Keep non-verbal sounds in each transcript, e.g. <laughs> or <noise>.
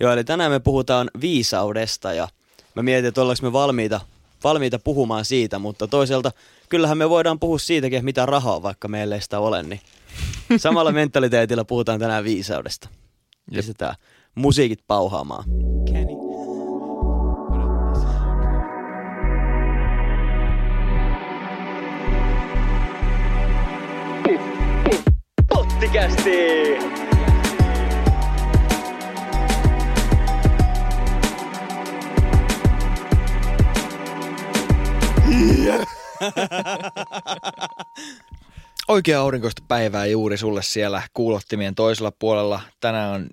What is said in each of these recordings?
Joo, eli tänään me puhutaan viisaudesta ja mä mietin, että ollaanko me valmiita, valmiita puhumaan siitä, mutta toisaalta kyllähän me voidaan puhua siitäkin, että mitä rahaa vaikka meille ei sitä ole, niin samalla <laughs> mentaliteetillä puhutaan tänään viisaudesta. Pistetään musiikit pauhaamaan. Kenny. Pottikästi! <laughs> Oikea aurinkoista päivää juuri sulle siellä kuulottimien toisella puolella. Tänään on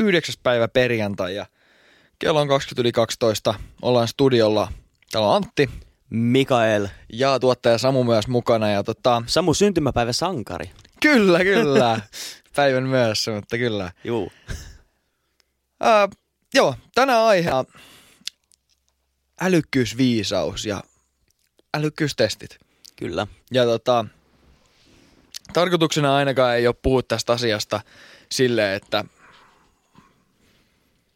9. päivä perjantai ja kello on 20 yli 12. Ollaan studiolla. Täällä on Antti Mikael. ja tuottaja Samu myös mukana. Ja tota, Samu syntymäpäivä sankari. kyllä, kyllä. <laughs> Päivän myöhässä, mutta kyllä. Juu. Ää, joo, tänään aihe on älykkyysviisaus ja älykkyystestit. Kyllä. Ja tota, tarkoituksena ainakaan ei ole puhua tästä asiasta silleen, että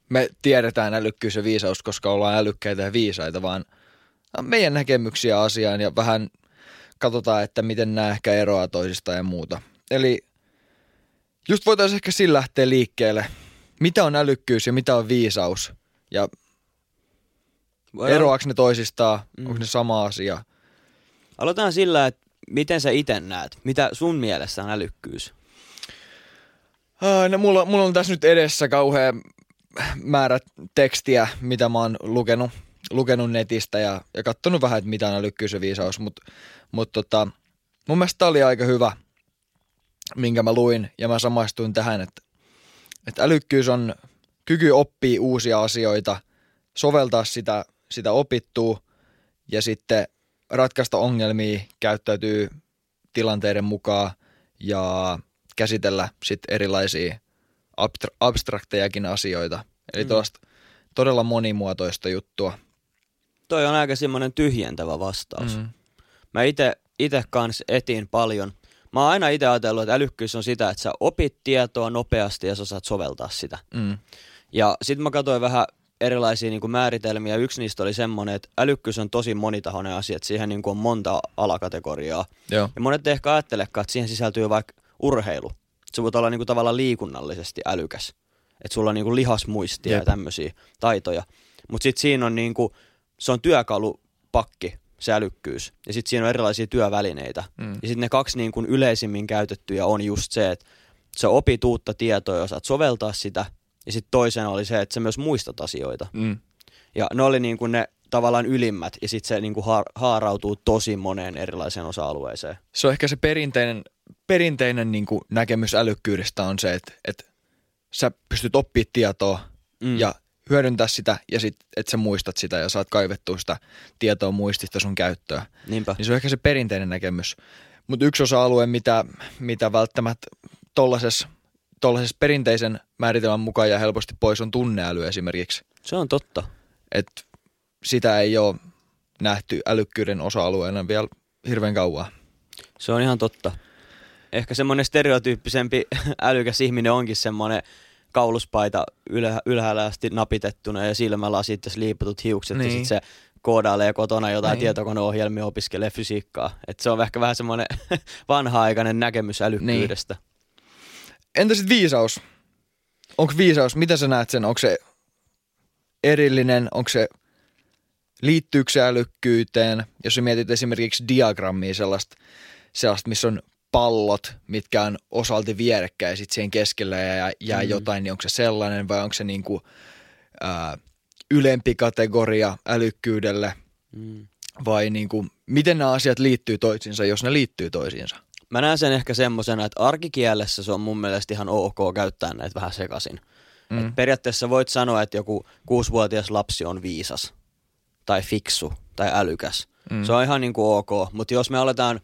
me tiedetään älykkyys ja viisaus, koska ollaan älykkäitä ja viisaita, vaan meidän näkemyksiä asiaan ja vähän katsotaan, että miten nämä ehkä eroaa toisistaan ja muuta. Eli just voitaisiin ehkä sillä lähteä liikkeelle, mitä on älykkyys ja mitä on viisaus ja eroaako ne toisistaan, Mm. onko ne sama asia. Aloitetaan sillä, että miten sä itse näet, mitä sun mielestä on älykkyys? Ah, No mulla, mulla on tässä nyt edessä kauhea määrä tekstiä, mitä mä oon lukenut, lukenut netistä ja, ja katsonut vähän, että mitä on älykkyys ja viisaus, mutta mut tota, mun mielestä tää oli aika hyvä, minkä mä luin ja mä samaistuin tähän, että, että älykkyys on kyky oppia uusia asioita, soveltaa sitä, sitä opittua ja sitten ratkaista ongelmia, käyttäytyy tilanteiden mukaan ja käsitellä sit erilaisia abstra- abstraktejakin asioita. Eli Mm. todella monimuotoista juttua. Toi on aika semmoinen tyhjentävä vastaus. Mm. Mä ite, ite kans etin paljon. Mä oon aina itse ajatellut, että älykkyys on sitä, että sä opit tietoa nopeasti ja sä saat soveltaa sitä. Mm. Ja sitten mä katsoin vähän erilaisia niin kuin määritelmiä. Yksi niistä oli semmoinen, että älykkyys on tosi monitahoinen asia, että siihen niin kuin on monta alakategoriaa. Joo. Ja monet ei ehkä ajattelekaan, että siihen sisältyy vaikka urheilu. Sä voit olla niin kuin tavallaan liikunnallisesti älykäs. Että sulla on niin kuin lihasmuistia ja Jep. tämmöisiä taitoja. Mutta sitten siinä on niin kuin, se on työkalupakki, se älykkyys. Ja sitten siinä on erilaisia työvälineitä. Mm. Ja sitten ne kaksi niin kuin yleisimmin käytettyjä on just se, että sä opit uutta tietoa ja osaat soveltaa sitä. Ja sitten toisena oli se, että sä myös muistat asioita. Mm. Ja ne oli niin kuin ne tavallaan ylimmät. Ja sitten se niin kuin haar, haarautuu tosi moneen erilaiseen osa-alueeseen. Se on ehkä se perinteinen, perinteinen niin kuin näkemys älykkyydestä on se, että, että sä pystyt oppimaan tietoa Mm. ja hyödyntää sitä ja sit, että sä muistat sitä ja saat kaivettua sitä tietoa muistista sun käyttöön. Niinpä. Niin se on ehkä se perinteinen näkemys. Mutta yksi osa-alue, mitä, mitä välttämättä tollaisessa tollaisessa perinteisen määritelmän mukaan ja helposti pois on tunneäly esimerkiksi. Se on totta. että sitä ei ole nähty älykkyyden osa-alueena vielä hirveän kauan. Se on ihan totta. Ehkä semmoinen stereotyyppisempi <laughs> älykäs ihminen onkin semmoinen kauluspaita ylhä, ylhäällä asti napitettuna ja silmälasit ja liipatut hiukset ja Niin. sitten se koodailee kotona jotain Niin. tietokoneohjelmia opiskelee fysiikkaa. Et se on ehkä vähän semmoinen <laughs> vanha-aikainen näkemys älykkyydestä. Entä sitten viisaus? Onko viisaus, miten sä näet sen? Onko se erillinen, onko se, liittyykö se älykkyyteen? Jos sä mietit esimerkiksi diagrammia sellaista, sellaista missä on pallot, mitkä on osalti vierekkäin ja sitten siihen keskellä jää, jää Mm. jotain, niin onko se sellainen vai onko se niinku, ää, ylempi kategoria älykkyydelle Mm. vai niinku, miten nämä asiat liittyy toisiinsa, jos ne liittyy toisiinsa? Mä näen sen ehkä semmosena, että arkikielessä se on mun mielestä ihan ok käyttää näitä vähän sekaisin. Mm. Et periaatteessa voit sanoa, että joku kuusivuotias lapsi on viisas tai fiksu tai älykäs. Mm. Se on ihan niin kuin ok, mutta jos me aletaan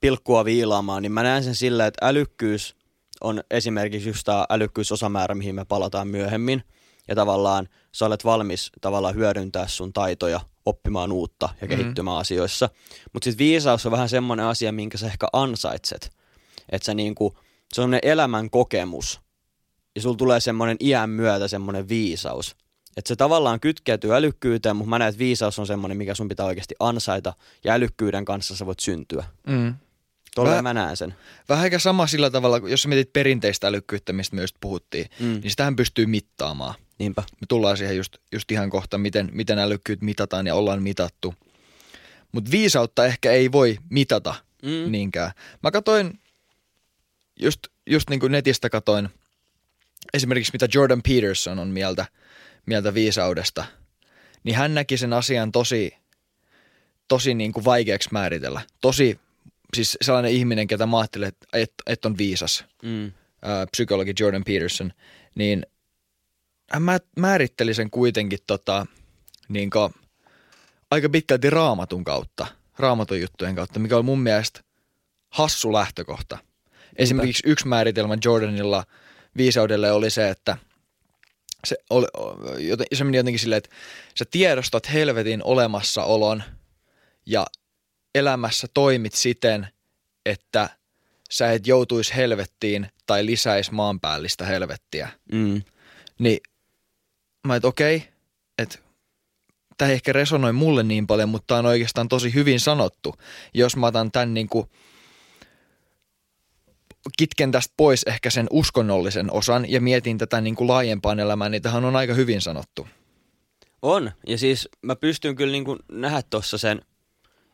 pilkkua viilaamaan, niin mä näen sen sillä, että älykkyys on esimerkiksi just tämä älykkyysosamäärä, mihin me palataan myöhemmin. Ja tavallaan sä olet valmis tavallaan hyödyntää sun taitoja oppimaan uutta ja Mhm. kehittymään asioissa. Mutta sitten viisaus on vähän semmoinen asia, minkä sä ehkä ansaitset. Että niinku, se on semmoinen elämän kokemus, ja sulla tulee semmoinen iän myötä semmoinen viisaus. Että se tavallaan kytkeytyy älykkyyteen, mutta mä näen, että viisaus on semmoinen, mikä sun pitää oikeasti ansaita, ja älykkyyden kanssa sä voit syntyä. Mm. Tolleen Väh- mä näen sen. Vähän ehkä sama sillä tavalla, jos sä mietit perinteistä älykkyyttä, mistä me just puhuttiin, Mm. niin sitähän pystyy mittaamaan. Niinpä. Me tullaan siihen just, just ihan kohta, miten, miten älykkyyt mitataan ja ollaan mitattu. Mutta viisautta ehkä ei voi mitata Mm. niinkään. Mä katoin, just, just niin kuin netistä katoin, esimerkiksi mitä Jordan Peterson on mieltä, mieltä viisaudesta, niin hän näki sen asian tosi, tosi niin kuin vaikeaksi määritellä. Tosi, siis sellainen ihminen, ketä mä ajattelin, että et, et on viisas, Mm. psykologi Jordan Peterson, niin mä- määritteli sen kuitenkin tota, niin kuin, aika pitkälti raamatun kautta, raamatun juttujen kautta, mikä oli mun mielestä hassu lähtökohta. Esimerkiksi yksi määritelmä Jordanilla viisaudelle oli se, että se, oli, joten- se meni jotenkin silleen, että sä tiedostat helvetin olemassaolon ja elämässä toimit siten, että sä et joutuisi helvettiin tai lisäisi maanpäällistä helvettiä. Mm. Niin mä et okei, että tämä ei ehkä resonoi mulle niin paljon, mutta tämä on oikeastaan tosi hyvin sanottu. Jos mä otan tämän niin kuin, kitken tästä pois ehkä sen uskonnollisen osan ja mietin tätä niin kuin laajempaan elämään, niin tähän on aika hyvin sanottu. On, ja siis mä pystyn kyllä niinku nähdä tuossa sen,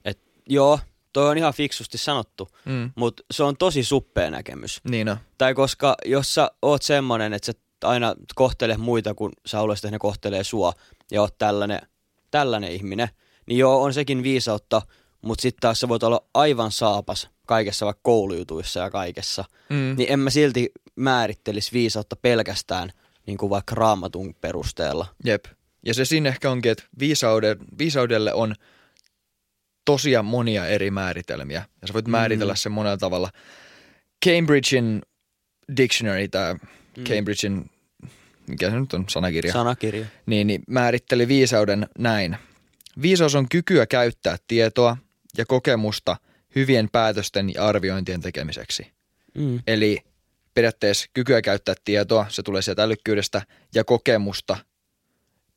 että joo, toi on ihan fiksusti sanottu, Mm. mutta se on tosi suppea näkemys. Niin on. Tai koska jos sä oot semmonen, että sä aina kohtelee muita, kun sä haluaisit, että ne kohtelee sua, ja oot tällainen, tällainen ihminen, niin joo, on sekin viisautta, mutta sitten taas sä voit olla aivan saapas kaikessa vaikka koulujutuissa ja kaikessa. Mm. Niin en mä silti määrittelisi viisautta pelkästään niin kuin vaikka raamatun perusteella. Jep. Ja se siinä ehkä onkin, että viisaude, viisaudelle on tosia monia eri määritelmiä. Ja sä voit määritellä sen monella tavalla. Cambridgein dictionary, tämä Cambridgein, mikä se nyt on, sanakirja, Sanakirja. niin, niin määritteli viisauden näin. Viisaus on kykyä käyttää tietoa ja kokemusta hyvien päätösten ja arviointien tekemiseksi. Mm. Eli periaatteessa kykyä käyttää tietoa, se tulee sieltä älykkyydestä, ja kokemusta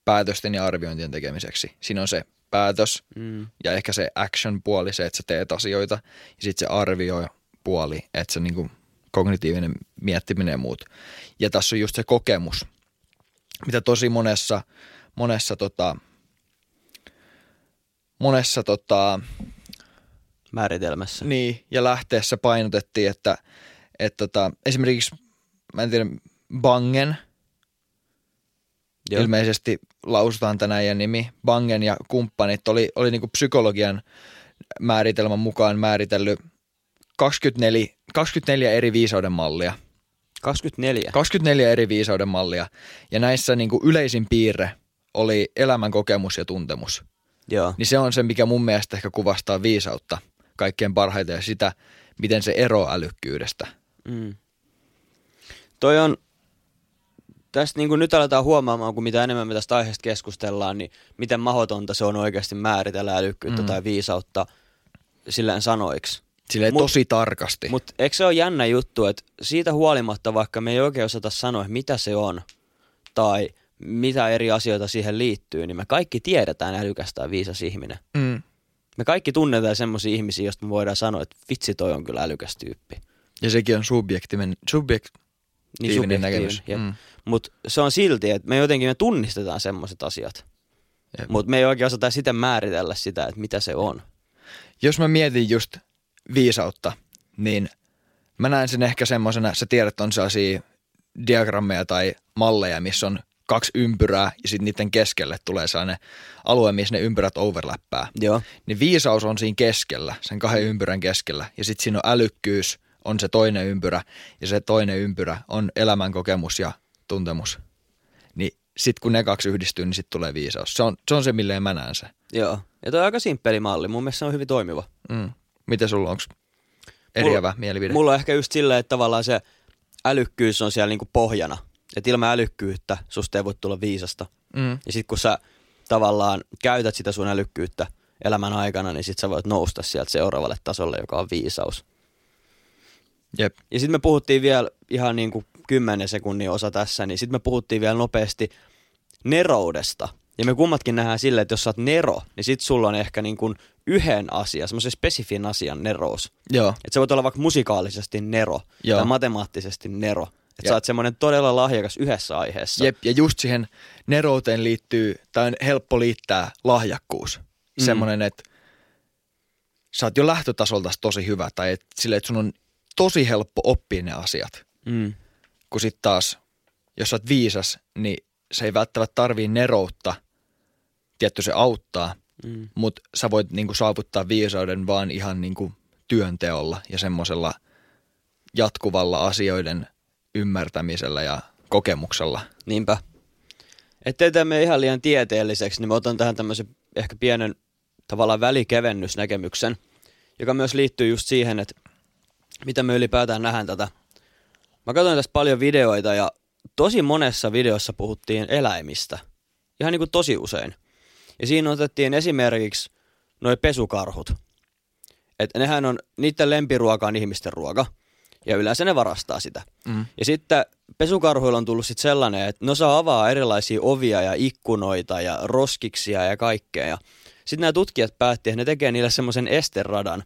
päätösten ja arviointien tekemiseksi. Siinä on se päätös Mm. ja ehkä se action-puoli, se, että sä teet asioita, ja sitten se arvio-puoli, että se niinku kognitiivinen miettiminen ja muut. Ja tässä on just se kokemus, mitä tosi monessa, monessa, tota, monessa tota, Määritelmässä. niin, ja lähteessä painotettiin, että, että tota, esimerkiksi, mä en tiedä, Bangen, Joo. ilmeisesti lausutaan tänään ja nimi, Bangen ja kumppanit oli, oli niinku psykologian määritelmän mukaan määritellyt 24, 24 eri viisauden mallia. 24. 24 eri viisauden mallia. Ja näissä niinku yleisin piirre oli elämän kokemus ja tuntemus. Joo. Niin se on se, mikä mun mielestä ehkä kuvastaa viisautta kaikkein parhaiten ja sitä, miten se eroaa älykkyydestä. Mm. Toi on, tästä niin kuin nyt aletaan huomaamaan, kun mitä enemmän me tästä aiheesta keskustellaan, niin miten mahdotonta se on oikeasti määritellä älykkyyttä Mm. tai viisautta silleen sanoiksi. Silleen Mut- tosi tarkasti. Mutta eikö se ole jännä juttu, että siitä huolimatta, vaikka me ei oikein osata sanoa, mitä se on, tai mitä eri asioita siihen liittyy, niin me kaikki tiedetään älykäs tai viisas ihminen. mm. Me kaikki tunnetaan semmoisia ihmisiä, joista me voidaan sanoa, että vitsi toi on kyllä älykäs tyyppi. Ja sekin on subjektiivinen, subjektiivinen Niin subjektiivinen, näkemys. Mm. Mutta se on silti, että me jotenkin me tunnistetaan semmoiset asiat. Mutta me ei oikein osata sitten määritellä sitä, että mitä se on. Jos mä mietin just viisautta, niin mä näen sen ehkä semmoisena, sä tiedät on sellaisia diagrammeja tai malleja, missä on kaksi ympyrää ja sitten niiden keskelle tulee sellainen alue, missä ne ympyrät overlappää. Joo. Niin viisaus on siinä keskellä, sen kahden ympyrän keskellä. Ja sitten siinä on älykkyys, on se toinen ympyrä. Ja se toinen ympyrä on elämänkokemus ja tuntemus. Niin sitten kun ne kaksi yhdistyy, niin sitten tulee viisaus. Se on, se on se, milleen mä näen se. Joo. Ja toi on aika simppeli malli. Mun mielestä se on hyvin toimiva. Mm. Miten sulla, onko eriävä mielipide? Mulla on ehkä just silleen, että tavallaan se älykkyys on siellä niinku pohjana. Että ilman älykkyyttä susta ei voi tulla viisasta. mm. Ja sit kun sä tavallaan käytät sitä sun älykkyyttä elämän aikana, niin sit sä voit nousta sieltä seuraavalle tasolle, joka on viisaus. Jep. Ja sitten me puhuttiin vielä ihan niin kuin kymmenen sekunnin osa tässä, niin sitten me puhuttiin vielä nopeasti neroudesta. Ja me kummatkin nähdään silleen, että jos sä oot nero, niin sit sulla on ehkä niin kuin yhden asian, semmoisen spesifin asian nerous. Joo. Että sä voit olla vaikka musikaalisesti nero Joo. tai matemaattisesti nero. Että sä oot semmoinen todella lahjakas yhdessä aiheessa. Jep, ja just siihen nerouteen liittyy, tai on helppo liittää lahjakkuus. Mm. Semmoinen, että sä oot jo lähtötasolta tosi hyvä, tai et, sille, että sun on tosi helppo oppia ne asiat. Mm. Kun sitten taas, jos sä oot viisas, niin se ei välttämättä tarvii neroutta. Tietty se auttaa, Mm. mutta sä voit niinku saavuttaa viisauden vaan ihan niinku työnteolla ja semmoisella jatkuvalla asioiden ymmärtämisellä ja kokemuksella. Niinpä. Ettei tämä mene ihan liian tieteelliseksi, niin mä otan tähän tämmöisen ehkä pienen tavallaan välikevennysnäkemyksen, joka myös liittyy just siihen, että mitä me ylipäätään nähdään tätä. Mä katsoin tästä paljon videoita ja tosi monessa videossa puhuttiin eläimistä. Ihan niin kuin tosi usein. Ja siinä otettiin esimerkiksi noi pesukarhut. Että nehän on, niiden lempiruoka on ihmisten ruoka. Ja yleensä ne varastaa sitä. Mm. Ja sitten pesukarhuilla on tullut sitten sellainen, että ne osaa avaa erilaisia ovia ja ikkunoita ja roskiksia ja kaikkea. Ja sitten nämä tutkijat päätti, että ne tekee niille semmoisen esteradan,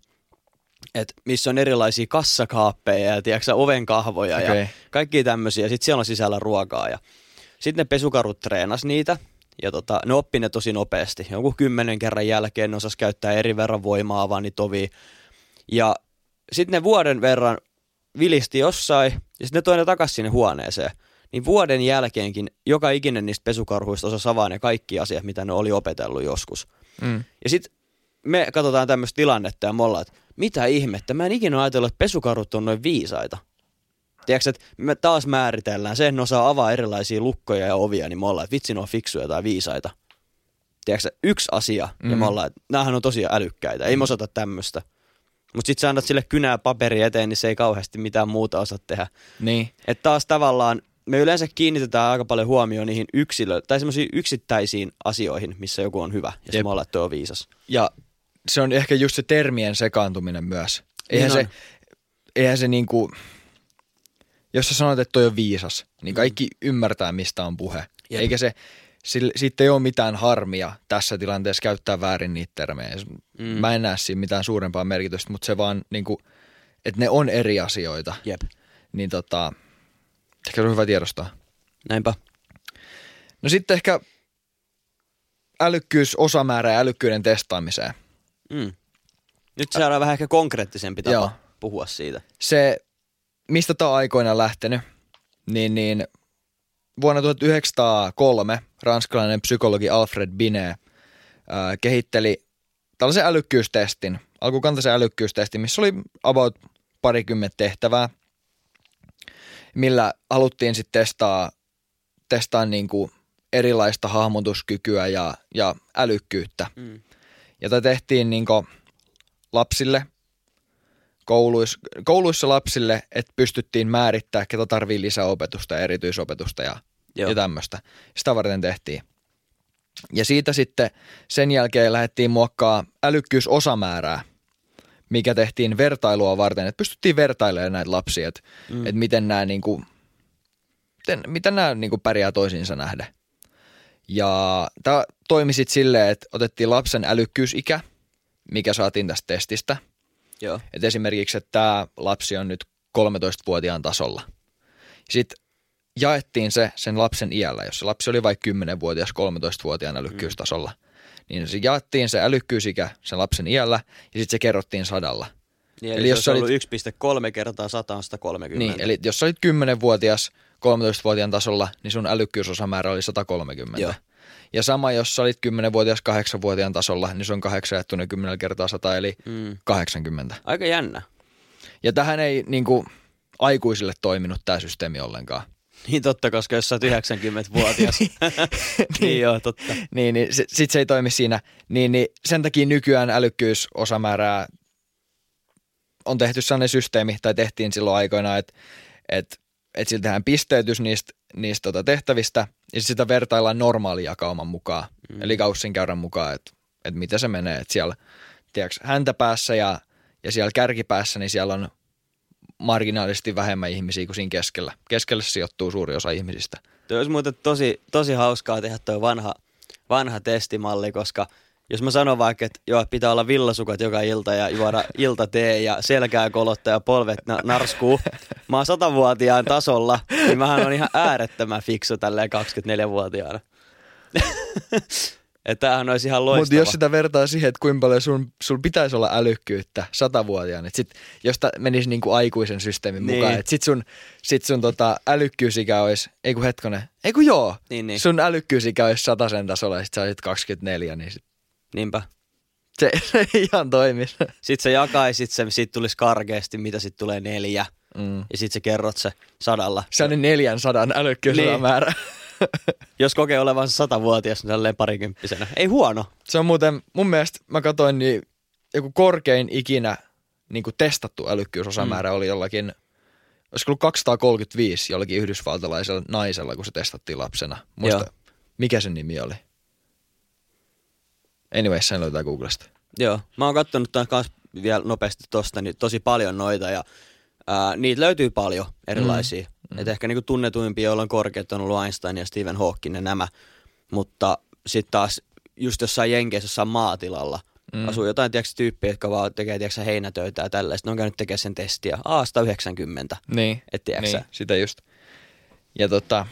että missä on erilaisia kassakaappeja ja tiedätkö, ovenkahvoja okay. Ja kaikkia tämmöisiä. Sitten siellä on sisällä ruokaa. Ja sitten ne pesukarhut treenas niitä ja tota, ne oppi ne tosi nopeasti. Jonkun kymmenen kerran jälkeen ne osas käyttää eri verran voimaa, avaa niitä ovia. Ja sitten ne vuoden verran vilisti jossain ja sitten ne toi ne takaisin sinne huoneeseen. Niin vuoden jälkeenkin joka ikinen niistä pesukarhuista osasi avaa ne kaikki asiat, mitä ne oli opetellut joskus. Mm. Ja sitten me katsotaan tämmöistä tilannetta ja me ollaan, että mitä ihmettä, mä en ikinä ajatellut, että pesukarhut on noin viisaita. Tiedätkö, että me taas määritellään se, että osaa avaa erilaisia lukkoja ja ovia, niin me ollaan, että vitsi on fiksuja tai viisaita. Tiedätkö, yksi asia, mm. ja me Mm. ollaan, että näähän on tosiaan älykkäitä, ei me osata tämmöistä. Mutta sitten sä annat sille kynää paperi eteen, niin se ei kauheasti mitään muuta osaa tehdä. Niin. Että taas tavallaan me yleensä kiinnitetään aika paljon huomioon niihin yksilö- tai semmoisiin yksittäisiin asioihin, missä joku on hyvä. Ja Jep. me ollaan, että on viisas. Ja se on ehkä just se termien sekaantuminen myös. Eihän Niin se, eihän se niinku, jos sä sanot, että toi on viisas, niin kaikki ymmärtää, mistä on puhe. Jep. Eikä se, sille, siitä ei ole mitään harmia tässä tilanteessa käyttää väärin niitä termejä. Mm. Mä en näe siinä mitään suurempaa merkitystä, mutta se vaan niinku, että ne on eri asioita. Jep. Niin tota, ehkä se on hyvä tiedostaa. Näinpä. No sitten ehkä älykkyys, osamäärä ja älykkyyden testaamiseen. Mm. Nyt saadaan vähän ehkä konkreettisempi tapa Joo. puhua siitä. se, mistä tämä on aikoinaan lähtenyt, niin, niin vuonna 1903 ranskalainen psykologi Alfred Binet ää, kehitteli tällaisen älykkyystestin, alkukantaisen älykkyystestin, missä oli about parikymmentä tehtävää, millä haluttiin sitten testaa, testaa niin kuin erilaista hahmotuskykyä ja, ja älykkyyttä. Mm. Ja tätä tehtiin niin lapsille, kouluissa, kouluissa lapsille, että pystyttiin määrittää, ketä tarvii lisäopetusta ja erityisopetusta ja, Joo. ja tämmöistä. Sitä varten tehtiin. Ja siitä sitten sen jälkeen lähdettiin muokkaa älykkyysosamäärää, mikä tehtiin vertailua varten, että pystyttiin vertailemaan näitä lapsia, että, Mm. että miten nämä, niin kuin, miten, miten nämä niin kuin pärjää toisiinsa nähden. Ja tämä toimi sitten silleen, että otettiin lapsen älykkyysikä, mikä saatiin tästä testistä. Joo. Et esimerkiksi, että tämä lapsi on nyt 13-vuotiaan tasolla. Sitten jaettiin se sen lapsen iällä, jos se lapsi oli vaikka 10-vuotias 13-vuotiaan älykkyystasolla. Niin se jaettiin se älykkyysikä sen lapsen iällä ja sitten se kerrottiin sadalla. Niin, eli, Eli jos olit- ollut 1,3 kertaa 100 on 130. Niin, eli jos sä olit 10-vuotias 13-vuotiaan tasolla, niin sun älykkyysosamäärä oli 130. Joo. Ja sama, jos sä olit 10-vuotias 8-vuotiaan tasolla, niin se on 8 jaettuna 10 kertaa 100, eli Mm. 80. Aika jännä. Ja tähän ei niin kuin, aikuisille toiminut tämä systeemi ollenkaan. Niin totta, koska jos sä oot 90-vuotias. <laughs> niin joo, totta. Niin, niin sit, sit se ei toimi siinä. Niin, niin sen takia nykyään älykkyysosamäärää on tehty sellainen systeemi, tai tehtiin silloin aikoinaan, että et, et sillä tehdään pisteytys niistä, niistä tota tehtävistä, ja sit sitä vertaillaan normaalijakauman mukaan, mm. eli Gaussin käyrän mukaan, että et mitä se menee, että siellä tiedätkö, häntä päässä ja, ja siellä kärkipäässä, niin siellä on marginaalisesti vähemmän ihmisiä kuin siinä keskellä. Keskellä sijoittuu suuri osa ihmisistä. Tuo olisi muuten tosi, tosi hauskaa tehdä tuo vanha, vanha testimalli, koska jos mä sanon vaikka, että joo, pitää olla villasukat joka ilta ja juoda iltatee ja selkää kolottaa ja polvet na- narskuu. Mä oon satavuotiaan tasolla, niin mähän on ihan äärettömän fiksu tälleen 24-vuotiaana. <laughs> että tämähän olisi ihan loistava. Mutta jos sitä vertaa siihen, että kuinka paljon sun, sun pitäisi olla älykkyyttä satavuotiaana, että sit, jos ta menisi niinku aikuisen systeemin Niin. mukaan, että sit sun, sit sun tota älykkyysikä olisi, ei kun hetkonen, ei kun joo, Niin, niin. sun älykkyysikä olisi satasen tasolla ja sit sä olisit 24, niin sit Niinpä. se, <laughs> se ihan toimisi. Sitten sä jakaisit sen, siitä tulisi karkeasti, mitä sitten tulee neljä. Mm. Ja sitten sä kerrot se sadalla. Se on 400 älykkyysosa Niin. määrä. <laughs> Jos kokee olevansa satavuotias, niin tälleen parikymppisenä. Ei huono. Se on muuten, mun mielestä mä katsoin, niin joku korkein ikinä niin kuin testattu älykkyysosamäärä mm. oli jollakin, olisiko ollut 235 jollakin yhdysvaltalaisella naisella, kun se testattiin lapsena. Muista, Joo. mikä sen nimi oli? Anyway, sen löytää Googlesta. Joo, mä oon kattonut tämän kanssa vielä nopeasti tosta, niin tosi paljon noita ja ää, niitä löytyy paljon erilaisia. Mm. Et ehkä niinku tunnetuimpia, joilla on korkeat on ollut Einstein ja Stephen Hawking ja nämä, mutta sitten taas just jossain Jenkeissä jossain maatilalla mm. asuu jotain tiedätkö, tyyppiä, jotka vaan tekee tiedätkö, heinätöitä ja tällaista. Ne on käynyt tekemään sen testiä. A, 190. Niin, Et tiedätkö niin sitä just. Ja tota,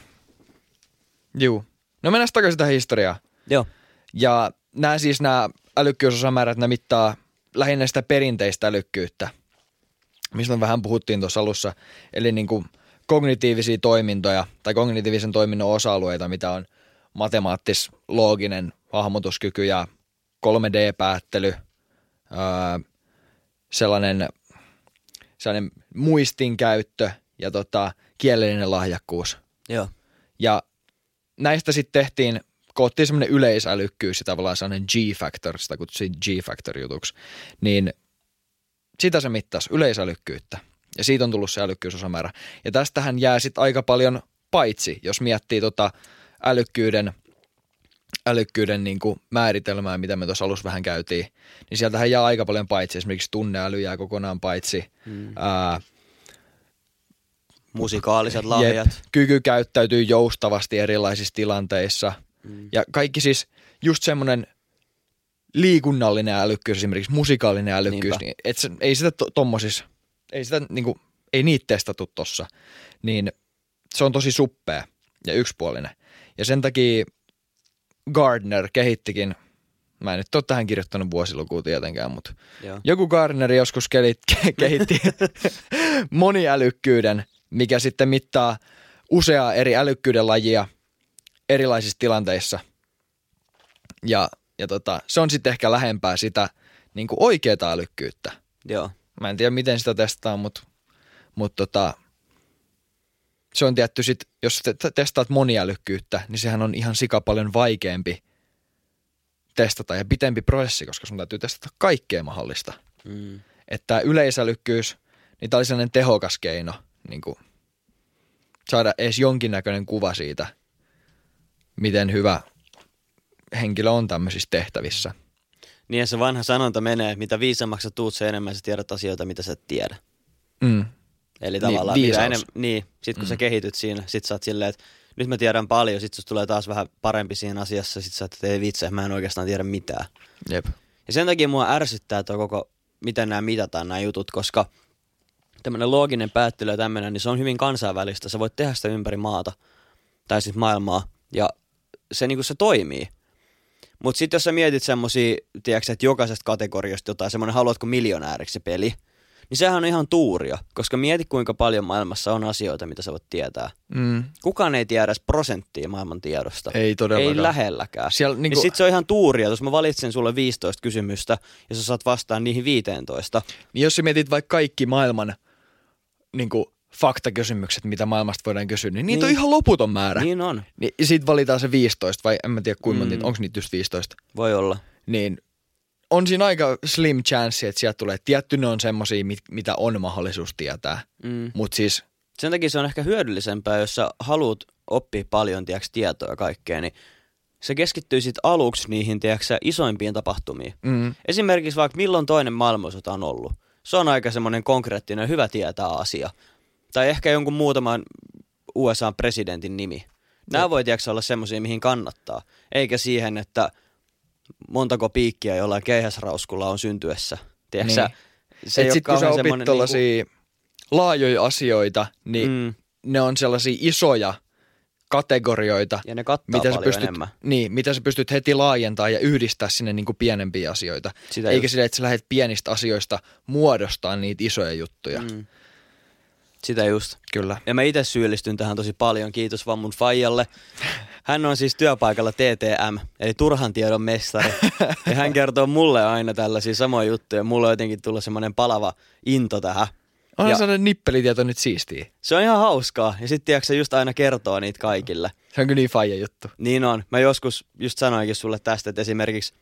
juu. No mennään takaisin tähän historiaan. Joo, Ja nämä siis nämä älykkyysosamäärät, ne mittaa lähinnä sitä perinteistä älykkyyttä, mistä me vähän puhuttiin tuossa alussa. Eli niin kuin kognitiivisia toimintoja tai kognitiivisen toiminnon osa-alueita, mitä on matemaattis-looginen hahmotuskyky ja 3D-päättely, ää, sellainen, sellainen muistin käyttö ja tota, kielellinen lahjakkuus. joo. Ja näistä sitten tehtiin, koottiin semmoinen yleisälykkyys ja tavallaan sellainen G-factor, sitä kutsuttiin G-factor-jutuksi, niin sitä se mittasi, yleisälykkyyttä. Ja siitä on tullut se älykkyysosamäärä. Ja tästähän jää sitten aika paljon paitsi, jos miettii tota älykkyyden, älykkyyden niin kuin määritelmää, mitä me tuossa alussa vähän käytiin, niin sieltähän jää aika paljon paitsi. Esimerkiksi tunneäly jää kokonaan paitsi. Mm. Ää, Musikaaliset lahjat. Jep, kyky käyttäytyy joustavasti erilaisissa tilanteissa. Mm. Ja kaikki siis just semmoinen liikunnallinen älykkyys, esimerkiksi musikaalinen älykkyys, Niinpä. niin et se, ei sitä to, tommosis, ei sitä niinku, ei niitä testattu tossa, niin se on tosi suppea ja yksipuolinen. Ja sen takia Gardner kehittikin, mä en nyt ole tähän kirjoittanut vuosilukua tietenkään, mutta Joo. joku Gardner joskus kelit, kehitti <laughs> moniälykkyyden, mikä sitten mittaa useaa eri älykkyyden lajia erilaisissa tilanteissa. Ja, ja tota, se on sitten ehkä lähempää sitä niin kuin oikeaa älykkyyttä. Joo. Mä en tiedä, miten sitä testaa, mutta, mutta tota, se on tietty sit, jos te- te- testaat moniälykkyyttä, niin sehän on ihan sika paljon vaikeampi testata ja pitempi prosessi, koska sun täytyy testata kaikkea mahdollista. Mm. Että yleisälykkyys, niin tämä oli sellainen tehokas keino niin kuin saada edes jonkinnäköinen kuva siitä, miten hyvä henkilö on tämmöisissä tehtävissä. Niin ja se vanha sanonta menee, että mitä viisaammaksi sä tuut, se enemmän sä tiedät asioita, mitä sä et tiedä. Mm. Eli Niin, tavallaan viisaus. mitä enemmän, niin, sit kun mm. sä kehityt siinä, sit sä oot silleen, että nyt mä tiedän paljon, sit tulee taas vähän parempi siinä asiassa, sit sä oot, että ei vitsi, mä en oikeastaan tiedä mitään. Jep. Ja sen takia mua ärsyttää tuo koko, miten nämä mitataan nämä jutut, koska tämmöinen looginen päättely ja tämmöinen, niin se on hyvin kansainvälistä. Sä voit tehdä sitä ympäri maata tai sitten maailmaa ja se niinku se toimii. Mutta sitten jos sä mietit semmosia, tiedätkö, että jokaisesta kategoriasta jotain, semmoinen haluatko miljonääriksi se peli, niin sehän on ihan tuuria, koska mieti kuinka paljon maailmassa on asioita, mitä sä voit tietää. Mm. Kukaan ei tiedä edes prosenttia maailman tiedosta. Ei todellakaan. Ei lähelläkään. Siellä Niin niinku- sit se on ihan tuuria, jos mä valitsen sulle 15 kysymystä ja sä saat vastaan niihin 15. Niin jos sä mietit vaikka kaikki maailman niin kuin, faktakysymykset, mitä maailmasta voidaan kysyä, niin niitä Niin. on ihan loputon määrä. Niin on, Niin siitä valitaan se 15, vai en mä tiedä kuinka Mm. onko niitä just 15. voi olla. Niin on siinä aika slim chance, että sieltä tulee. Tietty ne on semmosia, mit, mitä on mahdollisuus tietää. Mm. Mutta siis, Sen takia se on ehkä hyödyllisempää, jos sä haluat oppia paljon tiedätkö, tietoa ja kaikkea, niin se keskittyy sit aluksi niihin tiedätkö, isoimpiin tapahtumiin. mm, Esimerkiksi vaikka milloin toinen maailmansota on ollut. se on aika semmoinen konkreettinen, hyvä tietää asia. Tai ehkä jonkun muutaman USA-presidentin nimi. Nämä Jep. voi tiedätkö, olla semmoisia, mihin kannattaa. Eikä siihen, että montako piikkiä jollain keihäsrauskulla on syntyessä. Tiedätkö, Niin. se Et sit kun sä opit tollasia laajoja asioita, niin mm, ne on sellaisia isoja kategorioita, ja ne kattaa mitä sä, pystyt, enemmän. niin, mitä sä pystyt heti laajentaa ja yhdistää sinne niin kuin pienempiä asioita. Sitä Eikä just. sille, että sä lähdet pienistä asioista muodostaa niitä isoja juttuja. Mm. Sitä just. Kyllä. Ja mä itse syyllistyn tähän tosi paljon, kiitos vaan mun faijalle. Hän on siis työpaikalla TTM, eli turhan tiedon mestari. Ja hän kertoo mulle aina tällaisia samoja juttuja. Mulla on jotenkin tullut semmoinen palava into tähän. Onhan Ja- sellainen nippelitieto nyt siistiä. Se on ihan hauskaa. Ja sitten tiedätkö, se just aina kertoo niitä kaikille. Se on kyllä niin faija juttu. Niin on. Mä joskus just sanoinkin sulle tästä, että esimerkiksi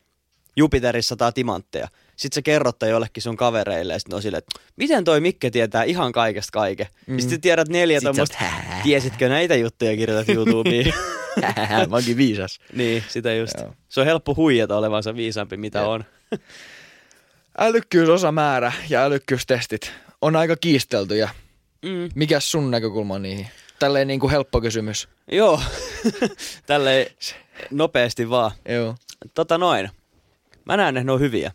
Jupiterissa sataa timantteja. Sitten sä kerrot jollekin sun kavereille ja sitten on silleen, että miten toi Mikke tietää ihan kaikesta kaiken. Mm. Sitten tiedät neljä "Hää?" tiesitkö näitä juttuja kirjoitat YouTubeen. <laughs> Mä oonkin viisas. niin, sitä just. Joo. Se on helppo huijata olevansa viisaampi mitä Jep. on. <laughs> Älykkyysosamäärä ja älykkyystestit on aika kiisteltyjä. Mm. Mikäs sun näkökulma on niihin? Tälleen niin kuin helppo kysymys. Joo, <laughs> tälleen nopeasti vaan. Joo. Tota noin. Mä näen, että ne on hyviä.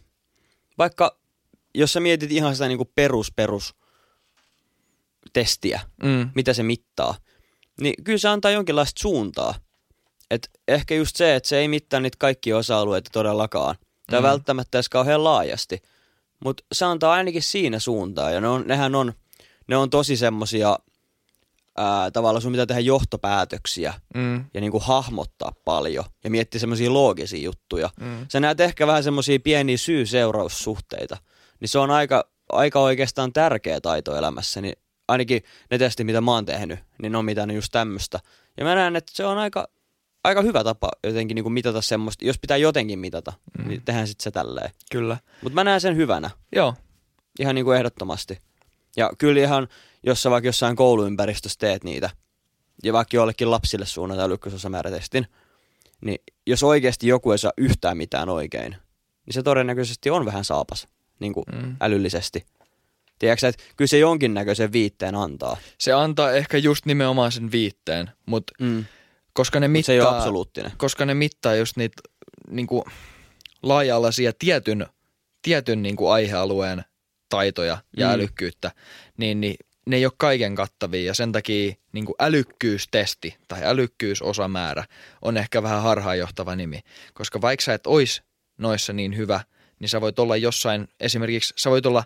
Vaikka jos sä mietit ihan sitä niinku perus perus testiä, Mm. mitä se mittaa, niin kyllä se antaa jonkinlaista suuntaa. Et ehkä just se, että se ei mittaa niitä kaikkia osa-alueita todellakaan. Tai Mm. välttämättä edes kauhean laajasti. Mutta se antaa ainakin siinä suuntaa. Ja ne on, nehän on, ne on tosi semmosia, ää, tavallaan sun pitää tehdä johtopäätöksiä Mm. ja niinku hahmottaa paljon ja miettiä semmoisia loogisia juttuja. Mm. Sä näet ehkä vähän semmoisia pieniä syy-seuraussuhteita. Niin se on aika, aika oikeastaan tärkeä taito elämässä. Niin ainakin ne testit, mitä mä oon tehnyt, niin ne on mitannut just tämmöistä. Ja mä näen, että se on aika, aika hyvä tapa jotenkin niinku mitata semmoista. Jos pitää jotenkin mitata, mm. niin tehdään sitten se tälleen. Kyllä. Mutta mä näen sen hyvänä. Joo. Ihan niinku ehdottomasti. Ja kyllä ihan, jos sä vaikka jossain kouluympäristössä teet niitä, ja vaikka jollekin lapsille suunnataan älykkysosamäärätestin, niin jos oikeasti joku ei saa yhtään mitään oikein, niin se todennäköisesti on vähän saapas, niin kuin Mm. älyllisesti. Tiedätkö, että kyllä se jonkinnäköisen viitteen antaa. Se antaa ehkä just nimenomaan sen viitteen, mutta Mm. koska ne Mut mittaa, se ei ole absoluuttinen. koska ne mittaa just niitä niinku, laaja-alaisia tietyn, tietyn niinku, aihealueen taitoja ja mm. älykkyyttä, niin, niin ne ei ole kaiken kattavia ja sen takia niin kuin älykkyystesti tai älykkyysosamäärä on ehkä vähän harhaanjohtava nimi. Koska vaikka sä et ois noissa niin hyvä, niin sä voit olla jossain, esimerkiksi sä voit olla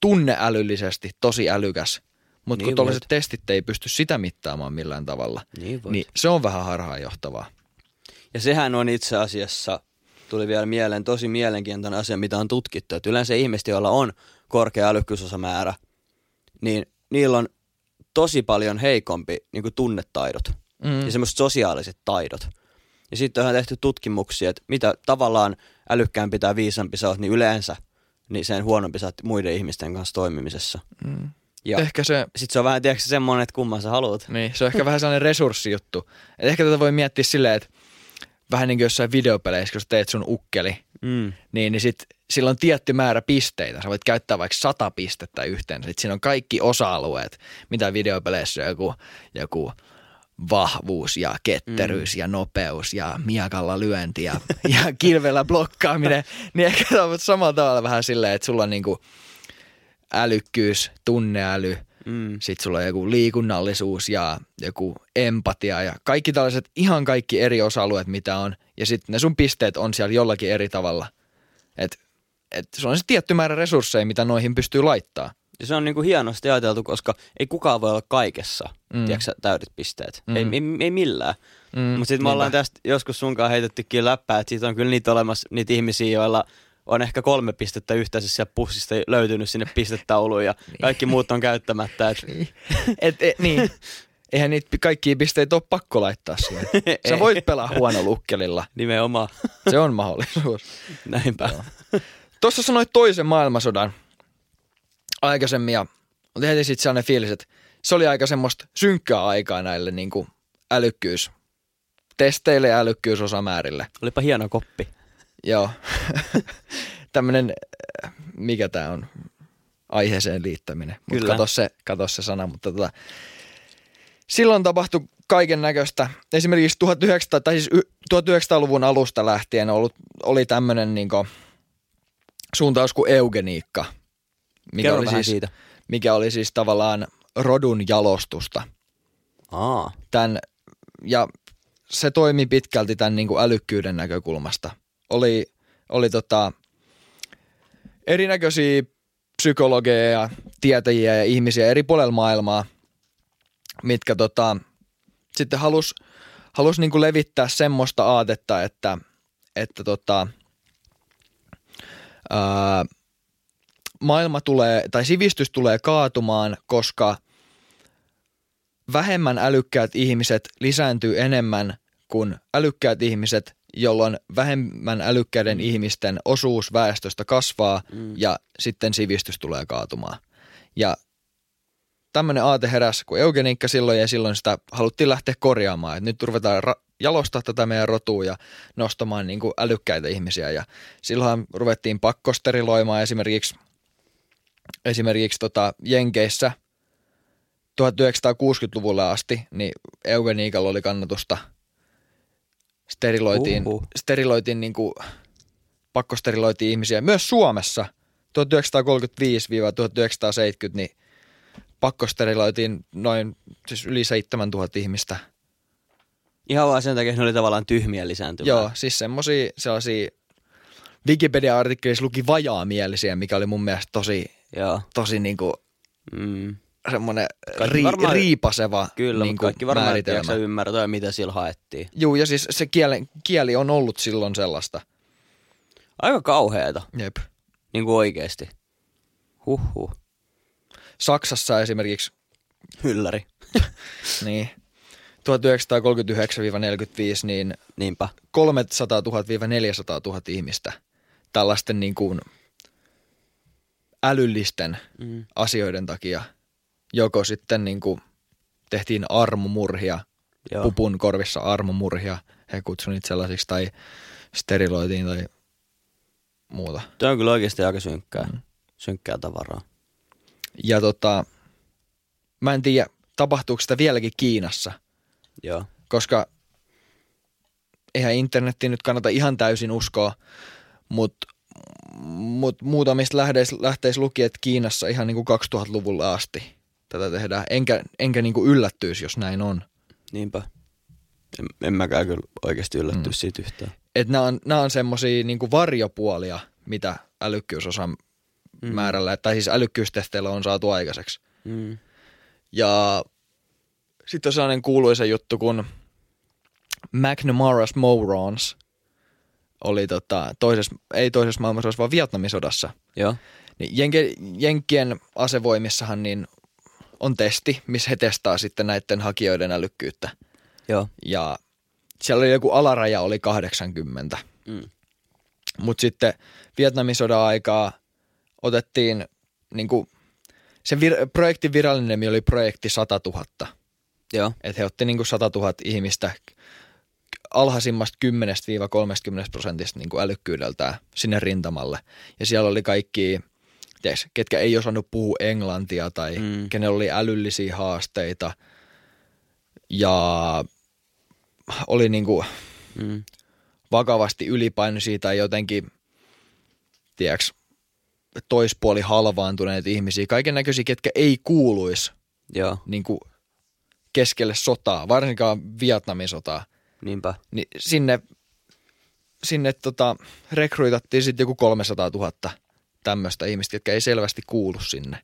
tunneälyllisesti tosi älykäs, mutta Niin kun tuollaiset testit ei pysty sitä mittaamaan millään tavalla, Niin voit. niin se on vähän harhaanjohtavaa. Ja sehän on itse asiassa, tuli vielä mieleen, tosi mielenkiintoinen asia, mitä on tutkittu. Että yleensä ihmiset, joilla on korkea älykkyysosamäärä, niin niillä on tosi paljon heikompi niin kuin tunnetaidot Mm. ja semmoiset sosiaaliset taidot. Ja sitten on tehty tutkimuksia, että mitä tavallaan älykkäämpi tai viisampi sä oot, niin yleensä niin sen huonompi sä oot muiden ihmisten kanssa toimimisessa. Mm. Ja Ehkä se, sitten se on vähän, tiedätkö, semmoinen, että kumman sä haluat. niin, se on ehkä vähän sellainen resurssijuttu. Et ehkä tätä voi miettiä silleen, että vähän niin kuin jossain videopeleissä, kun sä teet sun ukkeli, Mm. niin, niin sit sillä on tietty määrä pisteitä. Sä voit käyttää vaikka sata pistettä yhteen. Sitten siinä on kaikki osa-alueet, mitä videopeleissä on joku, joku vahvuus ja ketteryys mm. ja nopeus ja miakalla lyönti ja, <laughs> ja kilvellä blokkaaminen. niin ehkä on samalla tavalla vähän silleen, että sulla on niinku älykkyys, tunneäly, Mm. sitten sulla on joku liikunnallisuus ja joku empatia ja kaikki tällaiset ihan kaikki eri osa-alueet, mitä on. Ja sitten ne sun pisteet on siellä jollakin eri tavalla. Et, et se on se tietty määrä resursseja, mitä noihin pystyy laittaa. Ja se on niinku hienosti ajateltu, koska ei kukaan voi olla kaikessa, mm. Tiedätkö, täydet pisteet. Mm. Ei, ei, ei millään. Mm, Mutta sitten me ollaan tästä joskus sunkaan heitettykin läppää, että siitä on kyllä niitä olemassa niitä ihmisiä, joilla on ehkä kolme pistettä yhteensä sieltä pussista löytynyt sinne pistetauluun ja kaikki muut on käyttämättä. Et, Et, et, niin. Eihän niitä kaikkia pisteitä ole pakko laittaa siihen. <laughs> Sä voit pelaa huono lukkelilla. nimenomaan, Se on mahdollisuus. näinpä. Tuossa sanoit toisen maailmansodan aikaisemmin ja heti sitten sellainen fiilis, että se oli aika semmoista synkkää aikaa näille niin kuin älykkyys testeille ja älykkyysosamäärille. Olipa hieno koppi. Joo. <laughs> Tämmöinen, mikä tämä on? aiheeseen liittäminen. Mutta Kyllä. kato se, kato se sana. Mutta tota, silloin tapahtui kaiken näköistä. Esimerkiksi 1900, tai siis y- 1900-luvun alusta lähtien ollut, oli tämmöinen niin suuntaus kuin eugeniikka, mikä Kerro oli, siis, siitä. mikä oli siis tavallaan rodun jalostusta. Aa, Tän, ja se toimi pitkälti tämän niin kuin älykkyyden näkökulmasta. Oli, oli tota, erinäköisiä psykologeja ja tietäjiä ja ihmisiä eri puolella maailmaa, mitkä tota, sitten halus, halus niin kuin levittää semmoista aatetta, että, että tota, ää, maailma tulee, tai sivistys tulee kaatumaan, koska vähemmän älykkäät ihmiset lisääntyy enemmän kuin älykkäät ihmiset, jolloin vähemmän älykkäiden ihmisten osuus väestöstä kasvaa Mm. ja sitten sivistys tulee kaatumaan. Ja tämmöinen aate heräsi kuin eugeniikka silloin ja silloin sitä haluttiin lähteä korjaamaan. Et nyt ruvetaan ra- jalostaa tätä meidän rotua ja nostamaan niin kuin älykkäitä ihmisiä. Ja silloin ruvettiin pakkosteriloimaan esimerkiksi, esimerkiksi tota Jenkeissä 1960-luvulle asti, niin eugeniikalla oli kannatusta. Steriloitiin, Uhuh. steriloitiin niin kuin, pakkosteriloitiin ihmisiä. Myös Suomessa 1935-1970 niin pakkosteriloitiin noin siis yli 7000 ihmistä. ihan vaan sen takia, että ne oli tavallaan tyhmiä lisääntymään. Joo, siis semmosia sellaisia Wikipedia-artikkelissa luki vajaamielisiä, mikä oli mun mielestä tosi, Joo. tosi niinku Mm. semmoinen ri, varmaan- riipaseva Kyllä, niinku kaikki varmaan ei määritelmä. ymmärtää, mitä sillä haettiin. Juu, ja siis se kieli, kieli on ollut silloin sellaista. Aika kauheeta, Jep. niin kuin oikeesti. Huhhuh. Saksassa esimerkiksi Hylläri. <laughs> niin 1939-45 niin Niinpä. 300 000-400 000 ihmistä tällaisten niin kuin älyllisten Mm. asioiden takia joko sitten niin kuin tehtiin armomurhia, Joo. pupun korvissa armomurhia, he kutsuivat niitä sellaisiksi, tai steriloitiin tai muuta. Tämä on kyllä oikeasti aika synkkää. Mm. Synkkää tavaraa. Ja tota, mä en tiedä, tapahtuuko sitä vieläkin Kiinassa, Joo. koska eihän internetti nyt kannata ihan täysin uskoa, mutta mut muutamista lähteistä, lähteistä luki, että Kiinassa ihan niin kuin 2000-luvulla asti tätä tehdään. Enkä, enkä niin kuin yllättyisi, jos näin on. Niinpä. En, en mäkään kyllä oikeasti yllättyä Mm. mm. siitä yhtään. Että nämä on, nämä on semmoisia niin varjopuolia, mitä älykkyysosan mm. määrällä, tai siis älykkyystesteillä on saatu aikaiseksi. Mm. Ja sitten on sellainen kuuluisa juttu, kun McNamara's Morons oli tota, toisessa, ei toisessa maailmansodassa, vaan Vietnamin sodassa. Joo. Niin Jenke, Jenkkien asevoimissahan niin on testi, missä he testaa sitten näiden hakijoiden älykkyyttä. Joo. Ja siellä oli joku alaraja oli 80. Mm. Mutta sitten Vietnamin sodan aikaa otettiin, niin kuin, sen vir- projektin virallinen nimi oli projekti 100 000. Joo. Että he otti niin kuin 100 000 ihmistä alhaisimmasta 10-30 prosentista niin kuin älykkyydeltään sinne rintamalle. Ja siellä oli kaikki, tiedätkö, ketkä ei osannut puhua englantia tai mm. Kenellä oli älyllisiä haasteita. Ja oli niin kuin Mm. vakavasti ylipainoisia tai jotenkin, tiedätkö, toispuoli halvaantuneita ihmisiä, kaiken näköisiä, ketkä ei kuuluisi Joo. niin kuin keskelle sotaa, varsinkaan Vietnamin sotaa, Niinpä. niin sinne, sinne tota, rekrytattiin sitten joku 300 000 tämmöistä ihmistä, jotka ei selvästi kuulu sinne.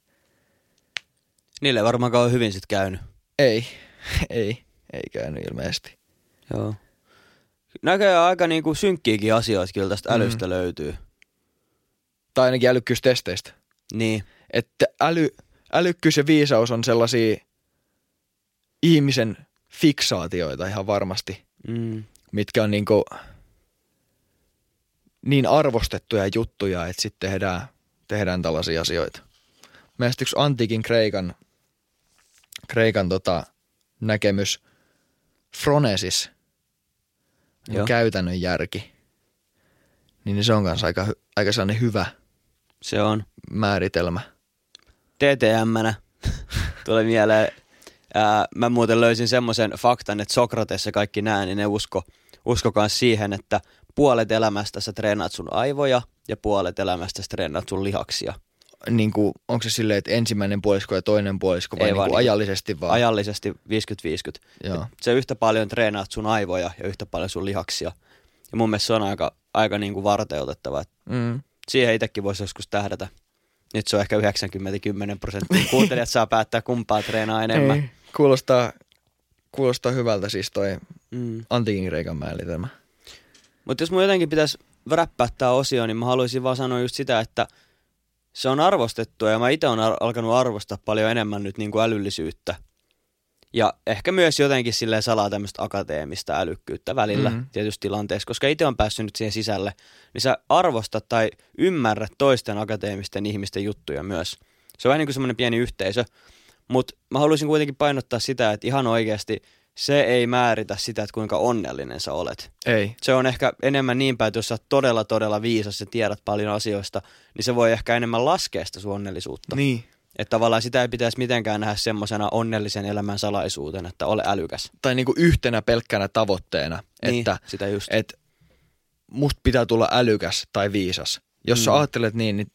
Niille ei varmaankaan ole hyvin sit käynyt. Ei, <laughs> ei, ei käynyt ilmeisesti. Joo. Näköjään aika niinku synkkiäkin asioita kyllä tästä Mm. älystä löytyy. Tai ainakin älykkyystesteistä. Niin. Että äly, älykkyys ja viisaus on sellaisia ihmisen fiksaatioita ihan varmasti, Mm. mitkä on niinku niin arvostettuja juttuja, että sitten tehdään, tehdään tällaisia asioita. Mielestäni yksi antiikin Kreikan, Kreikan tota, näkemys Fronesis, niin Joo. käytännön järki, niin se on kanssa aika, aika sellainen hyvä Se on. määritelmä. DTM-nä <laughs> tuli mieleen. Ää, mä muuten löysin semmoisen faktan, että Sokrates ja kaikki nää, niin ne usko, usko kans siihen, että puolet elämästä sä treenaat sun aivoja ja puolet elämästä sä treenaat sun lihaksia. Niin kuin, onko se silleen, että ensimmäinen puolisko ja toinen puolisko vai Ei niin vaan niinku ajallisesti vaan? Ajallisesti 50-50. Joo. Et se yhtä paljon treenaat sun aivoja ja yhtä paljon sun lihaksia. Ja mun mielestä se on aika, aika niin kuin varteutettava. Et Mm. Siihen itsekin voisi joskus tähdätä. Nyt se on ehkä 90-10 prosenttia. <laughs> Kuuntelijat saa päättää kumpaa treenaa enemmän. Ei. Kuulostaa, kuulostaa hyvältä siis toi Mm. antiikin reikan määritelmä. Mutta jos mun jotenkin pitäisi räppää tämä osio, niin mä haluaisin vaan sanoa just sitä, että se on arvostettua ja mä itse olen ar- alkanut arvostaa paljon enemmän nyt niin kuin älyllisyyttä. Ja ehkä myös jotenkin silleen salaa tämmöistä akateemista älykkyyttä välillä Mhm. mm-hmm. tietysti tilanteessa, koska itse on päässyt nyt siihen sisälle, niin sä arvostat tai ymmärrät toisten akateemisten ihmisten juttuja myös. Se on vähän niin kuin semmoinen pieni yhteisö, mutta mä haluaisin kuitenkin painottaa sitä, että ihan oikeasti se ei määritä sitä, että kuinka onnellinen sä olet Ei. se on ehkä enemmän niin päin, että jos sä oot todella todella viisas ja tiedät paljon asioista, niin se voi ehkä enemmän laskea sitä sun onnellisuutta. Niin. Että tavallaan sitä ei pitäisi mitenkään nähdä semmoisena onnellisen elämän salaisuutena, että ole älykäs. Tai niinku yhtenä pelkkänä tavoitteena, Niin, että sitä just. et musta pitää tulla älykäs tai viisas. Jos mm. sä ajattelet niin, niin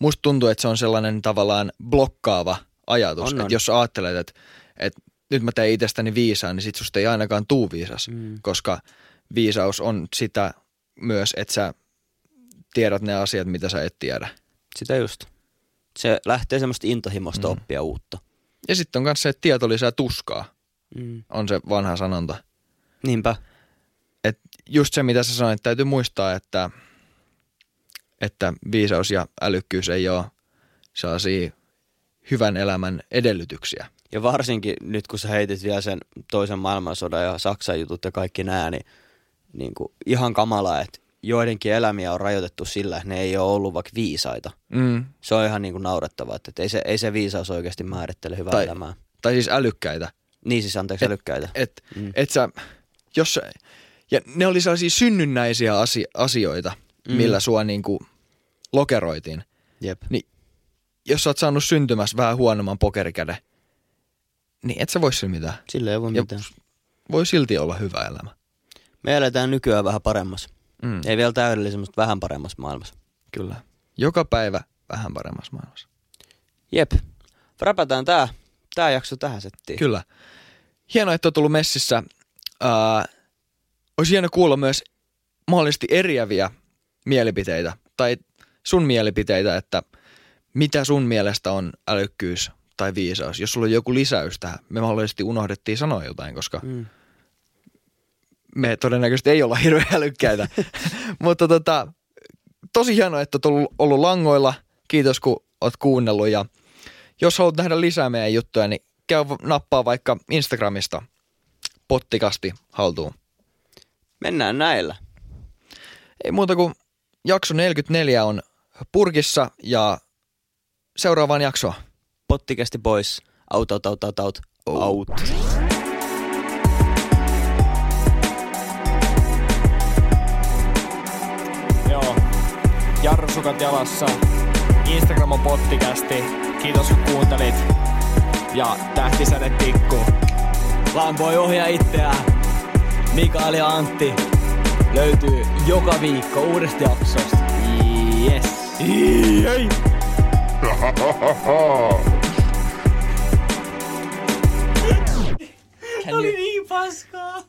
musta tuntuu, että se on sellainen tavallaan blokkaava ajatus. On, Että jos sä ajattelet, että, että nyt mä teen itsestäni viisaan, niin sit susta ei ainakaan tuu viisas. Mm. Koska viisaus on sitä myös, että sä tiedät ne asiat, mitä sä et tiedä. Sitä just. Se lähtee semmoista intohimosta Mm. oppia uutta. Ja sitten on myös se, että tieto lisää tuskaa, Mm. on se vanha sanonta. Niinpä. Et just se, mitä sä sanoit, että täytyy muistaa, että, että viisaus ja älykkyys ei ole sellaisia hyvän elämän edellytyksiä. Ja varsinkin nyt, kun sä heitit vielä sen toisen maailmansodan ja Saksan jutut ja kaikki nää, niin, niin kuin ihan kamalaa, että joidenkin elämiä on rajoitettu sillä, että ne ei ole ollut vaikka viisaita. Mm. Se on ihan niin kuin naurettavaa, että ei se, ei se viisaus oikeasti määrittele hyvää Tai- elämää. Tai siis älykkäitä. Niin siis anteeksi älykkäitä. Et, Mm. et sä, jos ja ne oli sellaisia synnynnäisiä asi, asioita, mm. Millä sua niinku lokeroitiin. Jep. Jos sä oot saanut syntymässä vähän huonomman pokerikäden, niin et sä voi sillä mitään. Sille ei voi Ja mitään. voi silti olla hyvä elämä. Me eletään nykyään vähän paremmassa. Mm. Ei vielä täydellisen, mutta vähän paremmassa maailmassa. Kyllä. Joka päivä vähän paremmassa maailmassa. Jep. Räpätään tää, tää jakso tähän settiin. Kyllä. Hienoa, että on tullut messissä. Ää, olisi hieno kuulla myös mahdollisesti eriäviä mielipiteitä tai sun mielipiteitä, että mitä sun mielestä on älykkyys tai viisaus. Jos sulla on joku lisäys tähän, me mahdollisesti unohdettiin sanoa jotain, koska Mm. Me todennäköisesti ei olla hirveän älykkäitä. <laughs> Mutta tota, tosi hienoa, että oot ollut, langoilla. Kiitos, kun oot kuunnellut. Ja jos haluat nähdä lisää meidän juttuja, niin käy nappaa vaikka Instagramista pottikasti haltuun. Mennään näillä. Ei muuta kuin jakso 44 on purkissa ja seuraavaan jaksoon. Pottikästi pois. Out, out, out, out, out. Oh. Out. Jarrusukat jalassa. Instagram on pottikästi. Kiitos kun kuuntelit. Ja tähtisäde tikkuu. Vaan voi ohjaa itseään. Mikael ja Antti löytyy joka viikko uudesta jaksosta. Yes. Jei. Oli niin paskaa.